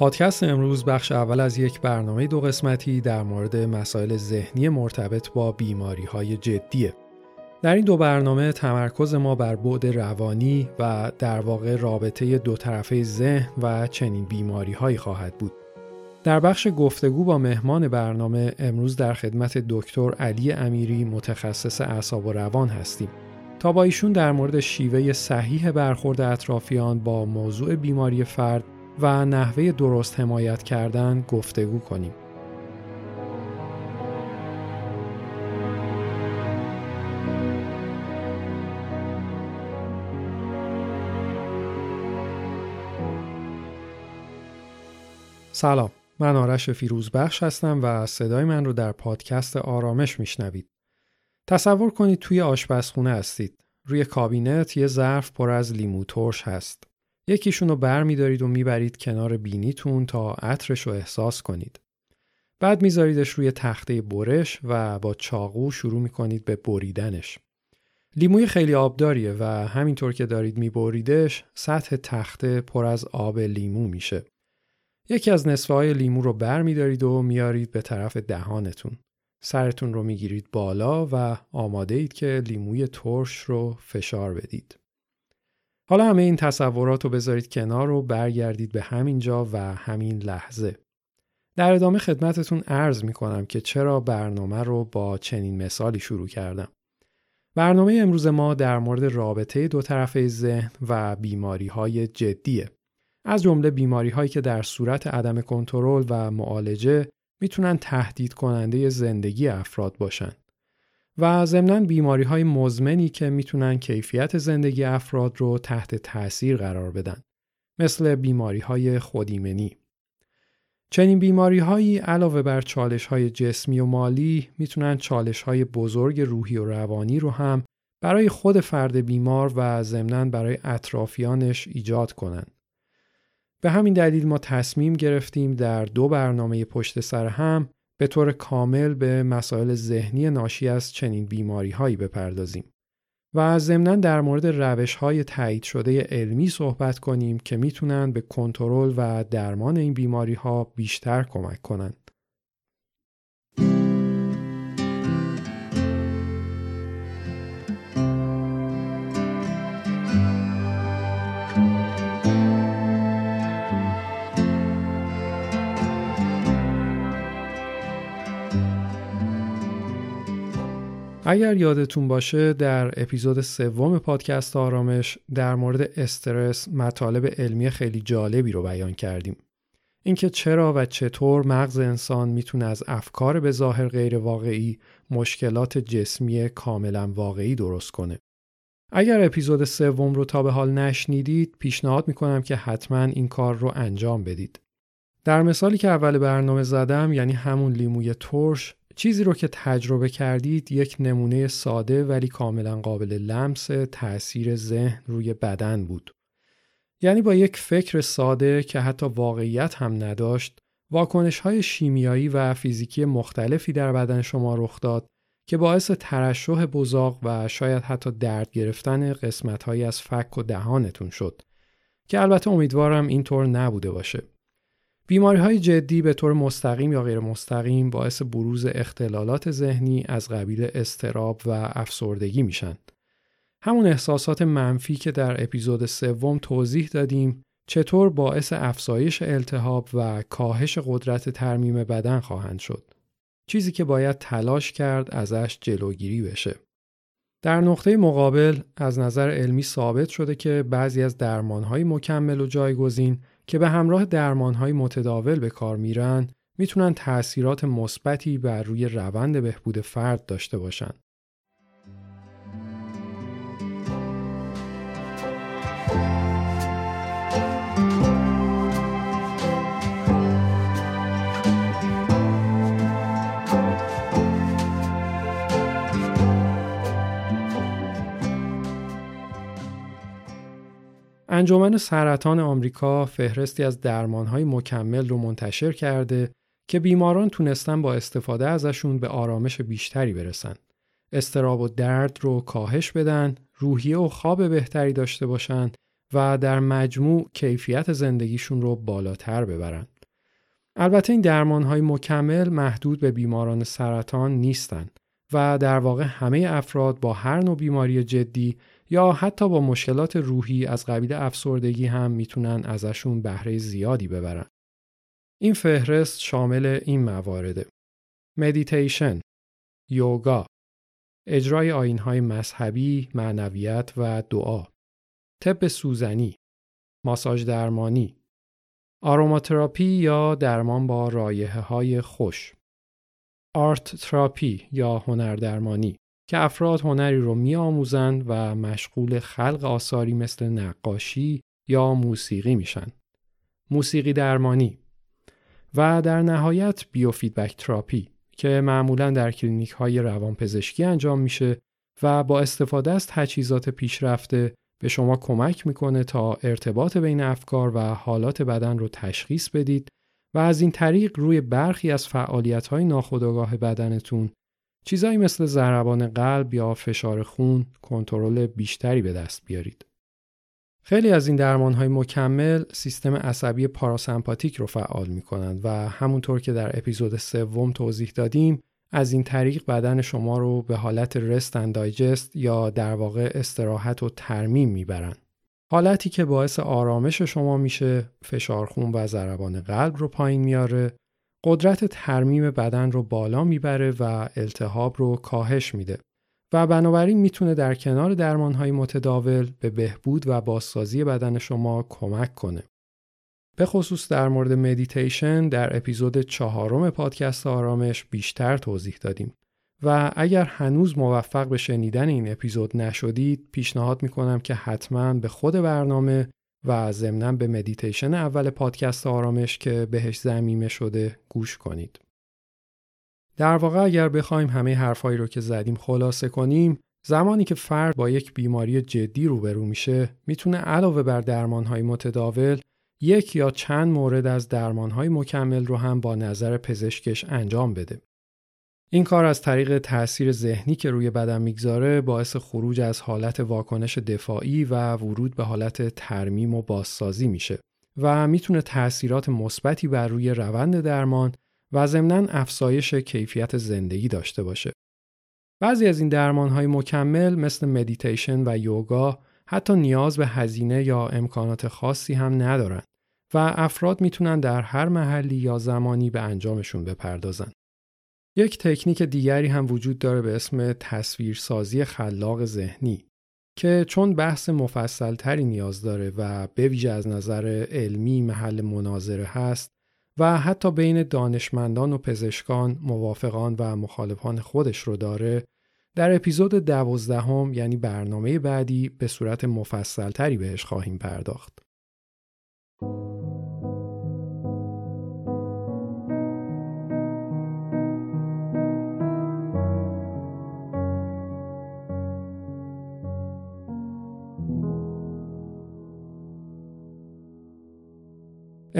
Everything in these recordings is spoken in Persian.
پادکست امروز بخش اول از یک برنامه دو قسمتی در مورد مسائل ذهنی مرتبط با بیماری های جدیه. در این دو برنامه تمرکز ما بر بعد روانی و در واقع رابطه دو طرفه ذهن و چنین بیماری هایی خواهد بود. در بخش گفتگو با مهمان برنامه امروز در خدمت دکتر علی امیری متخصص اعصاب و روان هستیم. تا با ایشون در مورد شیوه صحیح برخورد اطرافیان با موضوع بیماری فرد و نحوه درست حمایت کردن گفتگو کنیم. سلام من آرش فیروزبخش هستم و صدای من رو در پادکست آرامش میشنوید. تصور کنید توی آشپزخونه هستید. روی کابینت یه ظرف پر از لیمو ترش هست. یکیشون رو بر میدارید و می‌برید کنار بینیتون تا عطرش رو احساس کنید. بعد میذاریدش روی تخته برش و با چاقو شروع می‌کنید به بریدنش. لیموی خیلی آبداریه و همینطور که دارید میبریدش سطح تخته پر از آب لیمو میشه. یکی از نصفه های لیمو رو بر میدارید و میارید به طرف دهانتون. سرتون رو می‌گیرید بالا و آماده اید که لیموی ترش رو فشار بدید. حالا همه این تصورات رو بذارید کنار و برگردید به همین جا و همین لحظه. در ادامه خدمتتون عرض می کنم که چرا برنامه رو با چنین مثالی شروع کردم. برنامه امروز ما در مورد رابطه دو طرفه ذهن و بیماری های جدیه. از جمله بیماری هایی که در صورت عدم کنترل و معالجه می‌تونن تهدید کننده زندگی افراد باشن. و ضمنا بیماری های مزمنی که می‌تونن کیفیت زندگی افراد رو تحت تاثیر قرار بدن مثل بیماری های خودیمنی چنین بیماری هایی علاوه بر چالش های جسمی و مالی می‌تونن چالش های بزرگ روحی و روانی رو هم برای خود فرد بیمار و ضمنا برای اطرافیانش ایجاد کنند. به همین دلیل ما تصمیم گرفتیم در دو برنامه پشت سر هم به طور کامل به مسائل ذهنی ناشی از چنین بیماری هایی بپردازیم و ضمنا در مورد روش های تایید شده علمی صحبت کنیم که می‌تونن به کنترل و درمان این بیماری ها بیشتر کمک کنند. اگر یادتون باشه در اپیزود سوم پادکست آرامش در مورد استرس مطالب علمی خیلی جالبی رو بیان کردیم. اینکه چرا و چطور مغز انسان می‌تونه از افکار به ظاهر غیر واقعی مشکلات جسمی کاملا واقعی درست کنه. اگر اپیزود سوم رو تا به حال نشنیدید پیشنهاد می‌کنم که حتما این کار رو انجام بدید. در مثالی که اول برنامه زدم یعنی همون لیموی ترش چیزی رو که تجربه کردید یک نمونه ساده ولی کاملا قابل لمس تأثیر ذهن روی بدن بود. یعنی با یک فکر ساده که حتی واقعیت هم نداشت، واکنش های شیمیایی و فیزیکی مختلفی در بدن شما رخ داد که باعث ترشح بزاق و شاید حتی درد گرفتن قسمت از فک و دهانتون شد که البته امیدوارم اینطور نبوده باشه. بیماری های جدی به طور مستقیم یا غیر مستقیم باعث بروز اختلالات ذهنی از قبیل استراب و افسردگی میشن. همون احساسات منفی که در اپیزود سوم توضیح دادیم چطور باعث افزایش التهاب و کاهش قدرت ترمیم بدن خواهند شد. چیزی که باید تلاش کرد ازش جلوگیری بشه. در نقطه مقابل از نظر علمی ثابت شده که بعضی از درمانهای مکمل و جایگزین که به همراه درمانهای متداول به کار میرن می‌تونن تأثیرات مثبتی بر روی روند بهبود فرد داشته باشند. انجمن سرطان آمریکا فهرستی از درمانهای مکمل رو منتشر کرده که بیماران تونستن با استفاده ازشون به آرامش بیشتری برسن. استراب و درد رو کاهش بدن، روحیه و خواب بهتری داشته باشن و در مجموع کیفیت زندگیشون رو بالاتر ببرن. البته این درمان های مکمل محدود به بیماران سرطان نیستند و در واقع همه افراد با هر نوع بیماری جدی یا حتی با مشکلات روحی از قبیل افسردگی هم می‌تونن ازشون بهره زیادی ببرن. این فهرست شامل این موارده. مدیتیشن، یوگا، اجرای آیین‌های مذهبی، معنویت و دعا، طب سوزنی، ماساژ درمانی، آروماتراپی یا درمان با رایحه های خوش، art therapy یا هنردرمانی که افراد هنری رو میآموزند و مشغول خلق آثاری مثل نقاشی یا موسیقی میشن. موسیقی درمانی و در نهایت biofeedback therapy که معمولا در کلینیک های روانپزشکی انجام میشه و با استفاده از تجهیزات پیشرفته به شما کمک می‌کنه تا ارتباط بین افکار و حالات بدن رو تشخیص بدید و از این طریق روی برخی از فعالیت های ناخودآگاه بدنتون چیزایی مثل ضربان قلب یا فشار خون کنترل بیشتری به دست بیارید. خیلی از این درمان های مکمل سیستم عصبی پاراسمپاتیک رو فعال می کنند و همونطور که در اپیزود سوم توضیح دادیم از این طریق بدن شما رو به حالت رست اند دایجست یا در واقع استراحت و ترمیم می‌برن. حالتی که باعث آرامش شما میشه فشار خون و ضربان قلب رو پایین میاره قدرت ترمیم بدن رو بالا می‌بره و التهاب رو کاهش میده و بنابراین می‌تونه در کنار درمانهای متداول به بهبود و بازسازی بدن شما کمک کنه. به خصوص در مورد مدیتیشن در اپیزود چهارم پادکست آرامش بیشتر توضیح دادیم و اگر هنوز موفق به شنیدن این اپیزود نشدید پیشنهاد می‌کنم که حتما به خود برنامه و ضمنا به مدیتیشن اول پادکست آرامش که بهش ضمیمه شده گوش کنید. در واقع اگر بخوایم همه حرفایی رو که زدیم خلاصه کنیم زمانی که فرد با یک بیماری جدی روبرو میشه می‌تونه علاوه بر درمانهای متداول یک یا چند مورد از درمانهای مکمل رو هم با نظر پزشکش انجام بده. این کار از طریق تاثیر ذهنی که روی بدن می‌گذاره باعث خروج از حالت واکنش دفاعی و ورود به حالت ترمیم و بازسازی میشه و می‌تونه تاثیرات مثبتی بر روی روند درمان و ضمناً افزایش کیفیت زندگی داشته باشه. بعضی از این درمانهای مکمل مثل مدیتیشن و یوگا حتی نیاز به هزینه یا امکانات خاصی هم ندارن و افراد می‌تونن در هر محلی یا زمانی به انجامشون بپردازن. یک تکنیک دیگری هم وجود داره به اسم تصویرسازی خلاق ذهنی که چون بحث مفصل تری نیاز داره و به ویژه از نظر علمی محل مناظره هست و حتی بین دانشمندان و پزشکان موافقان و مخالفان خودش رو داره در اپیزود دوازدهم یعنی برنامه بعدی به صورت مفصل تری بهش خواهیم پرداخت.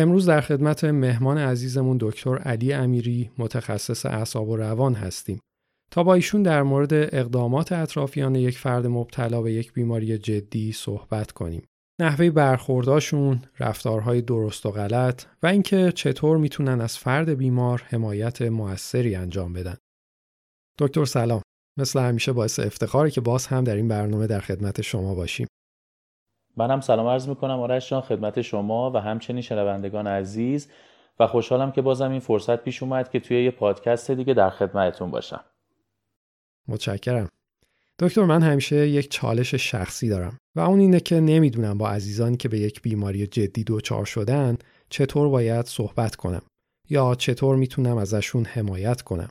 امروز در خدمت مهمان عزیزمون دکتر علی امیری متخصص اعصاب و روان هستیم تا با ایشون در مورد اقدامات اطرافیان یک فرد مبتلا به یک بیماری جدی صحبت کنیم. نحوه برخورداشون، رفتارهای درست و غلط و اینکه چطور می‌تونن از فرد بیمار حمایت موثری انجام بدن. دکتر سلام. مثل همیشه باعث افتخاره که باز هم در این برنامه در خدمت شما باشیم. منم سلام عرض می‌کنم. آرش جان خدمت شما و همچنین شنوندگان عزیز و خوشحالم که بازم این فرصت پیش اومد که توی یه پادکست دیگه در خدمتتون باشم. متشکرم. دکتر من همیشه یک چالش شخصی دارم و اون اینه که نمی‌دونم با عزیزانی که به یک بیماری جدی دچار شدن چطور باید صحبت کنم یا چطور می‌تونم ازشون حمایت کنم.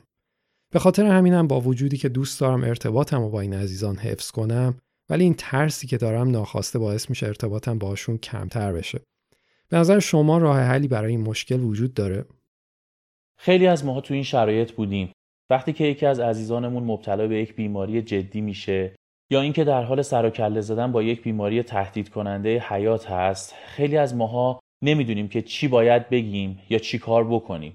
به خاطر همینم با وجودی که دوست دارم ارتباطم رو با این عزیزان حفظ کنم ولی این ترسی که دارم ناخواسته باعث میشه ارتباطم باشون کمتر بشه. به نظر شما راه حلی برای این مشکل وجود داره؟ خیلی از ماها تو این شرایط بودیم. وقتی که یکی از عزیزانمون مبتلا به یک بیماری جدی میشه یا اینکه در حال سر و کله زدن با یک بیماری تهدید کننده حیات هست خیلی از ماها نمی‌دونیم که چی باید بگیم یا چی کار بکنیم.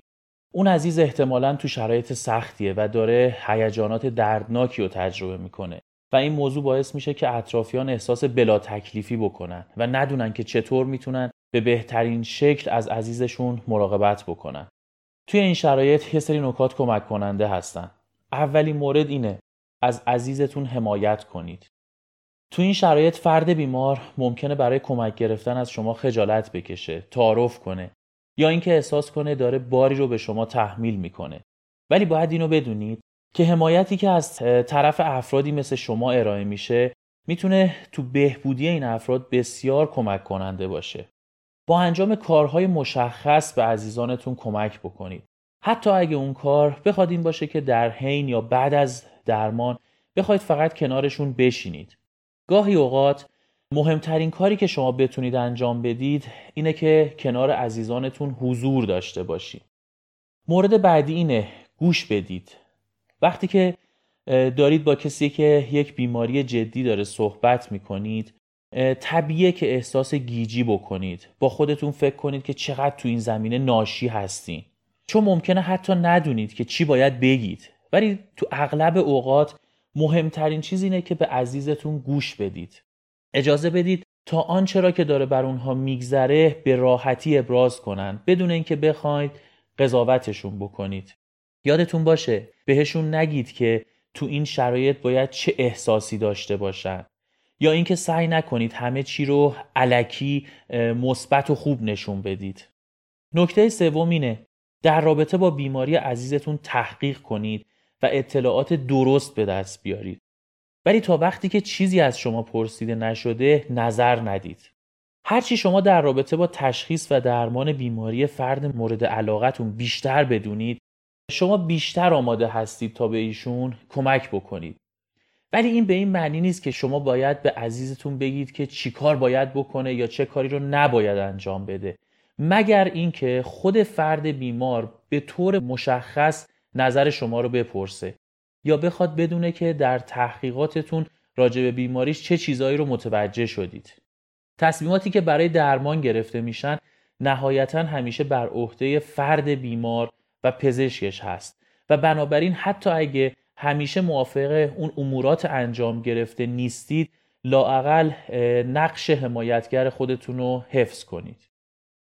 اون عزیز احتمالا تو شرایط سختیه و داره هیجانات دردناکی رو تجربه می‌کنه. این موضوع باعث میشه که اطرافیان احساس بلا تکلیفی بکنن و ندونن که چطور می‌تونن به بهترین شکل از عزیزشون مراقبت بکنن. توی این شرایط یه سری نکات کمک کننده هستن. اولین مورد اینه از عزیزتون حمایت کنید. تو این شرایط فرد بیمار ممکنه برای کمک گرفتن از شما خجالت بکشه، تعارف کنه یا اینکه احساس کنه داره باری رو به شما تحمیل می‌کنه. ولی باید اینو بدونید که حمایتی که از طرف افرادی مثل شما ارائه میشه می‌تونه تو بهبودی این افراد بسیار کمک کننده باشه. با انجام کارهای مشخص به عزیزانتون کمک بکنید. حتی اگه اون کار بخواد این باشه که در حین یا بعد از درمان بخواید فقط کنارشون بشینید. گاهی اوقات مهمترین کاری که شما بتونید انجام بدید اینه که کنار عزیزانتون حضور داشته باشید. مورد بعدی اینه گوش بدید. وقتی که دارید با کسی که یک بیماری جدی داره صحبت می‌کنید طبیعه که احساس گیجی بکنید. با خودتون فکر کنید که چقدر تو این زمینه ناشی هستین. چون ممکنه حتی ندونید که چی باید بگید. ولی تو اغلب اوقات مهمترین چیز اینه که به عزیزتون گوش بدید. اجازه بدید تا آنچه را که داره بر اونها میگذره به راحتی ابراز کنن. بدون اینکه بخواید قضاوتشون بکنید. یادتون باشه بهشون نگید که تو این شرایط باید چه احساسی داشته باشن. یا اینکه سعی نکنید همه چی رو علکی مثبت و خوب نشون بدید. نکته سوم اینه در رابطه با بیماری عزیزتون تحقیق کنید و اطلاعات درست به دست بیارید. ولی تا وقتی که چیزی از شما پرسیده نشده نظر ندید. هرچی شما در رابطه با تشخیص و درمان بیماری فرد مورد علاقتون بیشتر بدونید شما بیشتر آماده هستید تا به ایشون کمک بکنید. ولی این به این معنی نیست که شما باید به عزیزتون بگید که چی کار باید بکنه یا چه کاری رو نباید انجام بده. مگر اینکه خود فرد بیمار به طور مشخص نظر شما رو بپرسه یا بخواد بدونه که در تحقیقاتتون راجع به بیماریش چه چیزایی رو متوجه شدید. تصمیماتی که برای درمان گرفته میشن نهایتا همیشه بر عهده فرد بیمار و پزشکش هست. و بنابراین حتی اگه همیشه موافق اون امورات انجام گرفته نیستید لاعقل نقش حمایتگر خودتون رو حفظ کنید.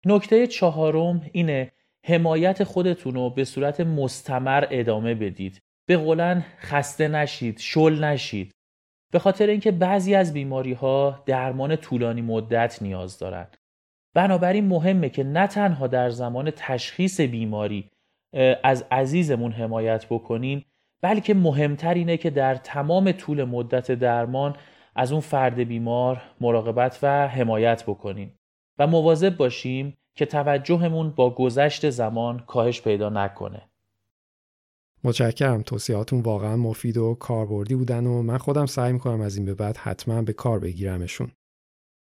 نکته چهارم اینه حمایت خودتون رو به صورت مستمر ادامه بدید. به قولن خسته نشید شل نشید. به خاطر اینکه بعضی از بیماری ها درمان طولانی مدت نیاز دارند بنابراین مهمه که نه تنها در زمان تشخیص بیماری از عزیزمون حمایت بکنیم بلکه مهمتر اینه که در تمام طول مدت درمان از اون فرد بیمار مراقبت و حمایت بکنیم و مواظب باشیم که توجهمون با گذشت زمان کاهش پیدا نکنه. متشکرم توصیهاتون واقعا مفید و کاربردی بودن و من خودم سعی می‌کنم از این به بعد حتما به کار بگیرمشون.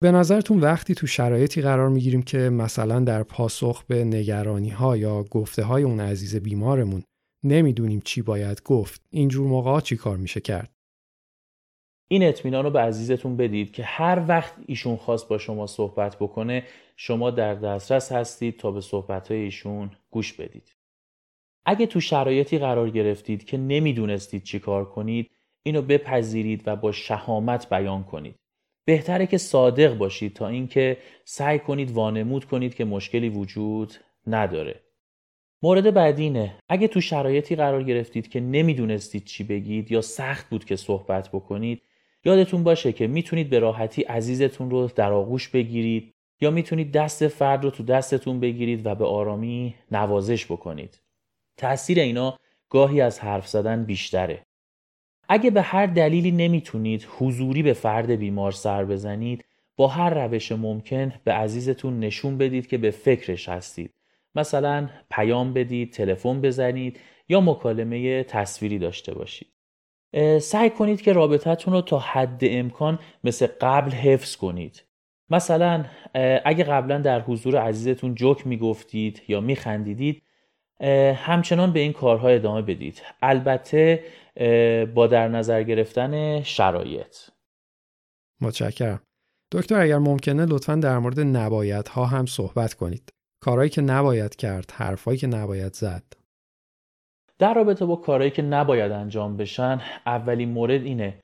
به نظرتون وقتی تو شرایطی قرار می‌گیریم که مثلا در پاسخ به نگرانی ها یا گفته های اون عزیز بیمارمون نمی‌دونیم چی باید گفت اینجور موقع چی کار میشه کرد؟ این اطمینان رو به عزیزتون بدید که هر وقت ایشون خواست با شما صحبت بکنه شما در دسترس هستید تا به صحبت ایشون گوش بدید. اگه تو شرایطی قرار گرفتید که نمی‌دونستید چی کار کنید اینو بپذیرید و با شهامت بیان کنید. بهتره که صادق باشید تا اینکه سعی کنید وانمود کنید که مشکلی وجود نداره. مورد بعدی اینه اگه تو شرایطی قرار گرفتید که نمی‌دونستید چی بگید یا سخت بود که صحبت بکنید یادتون باشه که می‌تونید به راحتی عزیزتون رو در آغوش بگیرید یا می‌تونید دست فرد رو تو دستتون بگیرید و به آرامی نوازش بکنید. تأثیر اینا گاهی از حرف زدن بیشتره. اگه به هر دلیلی نمی‌تونید حضوری به فرد بیمار سر بزنید با هر روش ممکن به عزیزتون نشون بدید که به فکرش هستید. مثلا پیام بدید تلفن بزنید یا مکالمه تصویری داشته باشید. سعی کنید که رابطتون رو تا حد امکان مثل قبل حفظ کنید. مثلا اگه قبلا در حضور عزیزتون جوک می‌گفتید یا میخندیدید همچنان به این کارها ادامه بدید. البته با در نظر گرفتن شرایط. متشکرم. دکتر اگر ممکنه لطفا در مورد نباید ها هم صحبت کنید. کارهایی که نباید کرد حرفایی که نباید زد. در رابطه با کارهایی که نباید انجام بشن اولین مورد اینه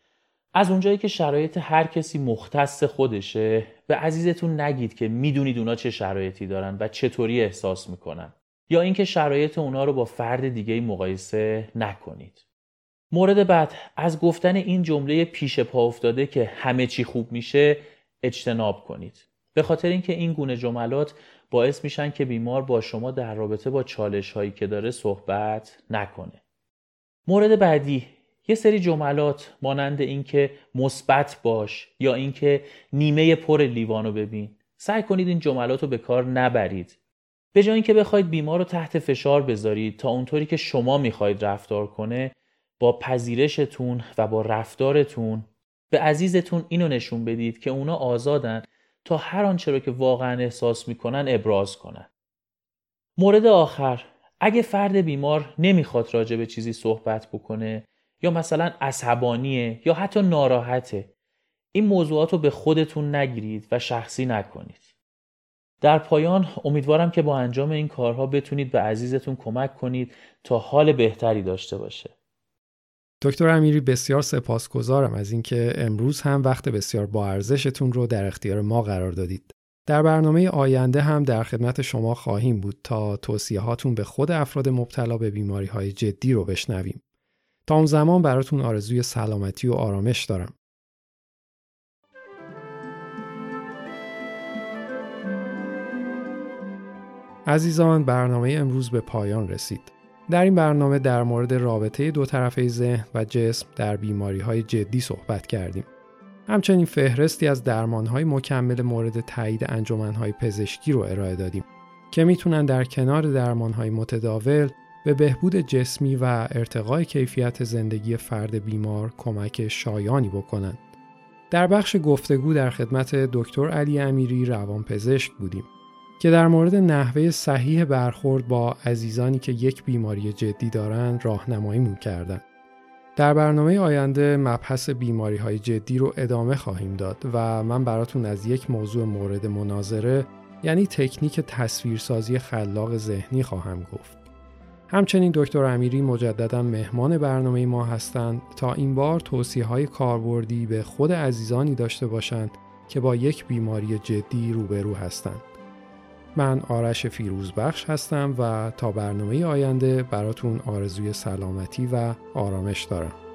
از اونجایی که شرایط هر کسی مختص خودشه به عزیزتون نگید که می‌دونید اونا چه شرایطی دارن و چطوری احساس می‌کنن. یا اینکه شرایط اونا رو با فرد دیگه مقایسه نکنید. مورد بعد از گفتن این جمله پیش پا افتاده که همه چی خوب میشه اجتناب کنید. به خاطر اینکه این گونه جملات باعث میشن که بیمار با شما در رابطه با چالش هایی که داره صحبت نکنه. مورد بعدی یه سری جملات مانند اینکه مثبت باش یا اینکه نیمه پر لیوانو ببین سعی کنید این جملات رو به کار نبرید به جای اینکه بخواید بیمار رو تحت فشار بذارید تا اونطوری که شما می‌خواید رفتار کنه با پذیرشتون و با رفتارتون به عزیزتون اینو نشون بدید که اونا آزادن تا هر آنچه رو که واقعا احساس می‌کنن ابراز کنن. مورد آخر اگه فرد بیمار نمی‌خواد راجع به چیزی صحبت بکنه یا مثلا عصبانیه یا حتی ناراحته این موضوعات رو به خودتون نگیرید و شخصی نکنید. در پایان امیدوارم که با انجام این کارها بتونید به عزیزتون کمک کنید تا حال بهتری داشته باشه. دکتر امیری بسیار سپاسگزارم از اینکه امروز هم وقت بسیار با ارزشتون رو در اختیار ما قرار دادید. در برنامه آینده هم در خدمت شما خواهیم بود تا توصیه هاتون به خود افراد مبتلا به بیماری های جدی رو بشنویم. تا اون زمان براتون آرزوی سلامتی و آرامش دارم. عزیزان برنامه امروز به پایان رسید. در این برنامه در مورد رابطه دو طرفه ذهن و جسم در بیماری های جدی صحبت کردیم. همچنین فهرستی از درمانهای مکمل مورد تایید انجمنهای پزشکی رو ارائه دادیم که می‌تونن در کنار درمانهای متداول به بهبود جسمی و ارتقای کیفیت زندگی فرد بیمار کمک شایانی بکنند. در بخش گفتگو در خدمت دکتر علی امیری روانپزشک بودیم که در مورد نحوه صحیح برخورد با عزیزانی که یک بیماری جدی دارند راهنمایی کردن. در برنامه آینده مبحث بیماری های جدی رو ادامه خواهیم داد و من براتون از یک موضوع مورد مناظره یعنی تکنیک تصویرسازی خلاق ذهنی خواهم گفت. همچنین دکتر امیری مجددا مهمان برنامه ما هستند تا این بار توصیه های کاربردی به خود عزیزانی داشته باشند که با یک بیماری جدی روبرو هستند. من آرش فیروزبخش هستم و تا برنامه آینده براتون آرزوی سلامتی و آرامش دارم.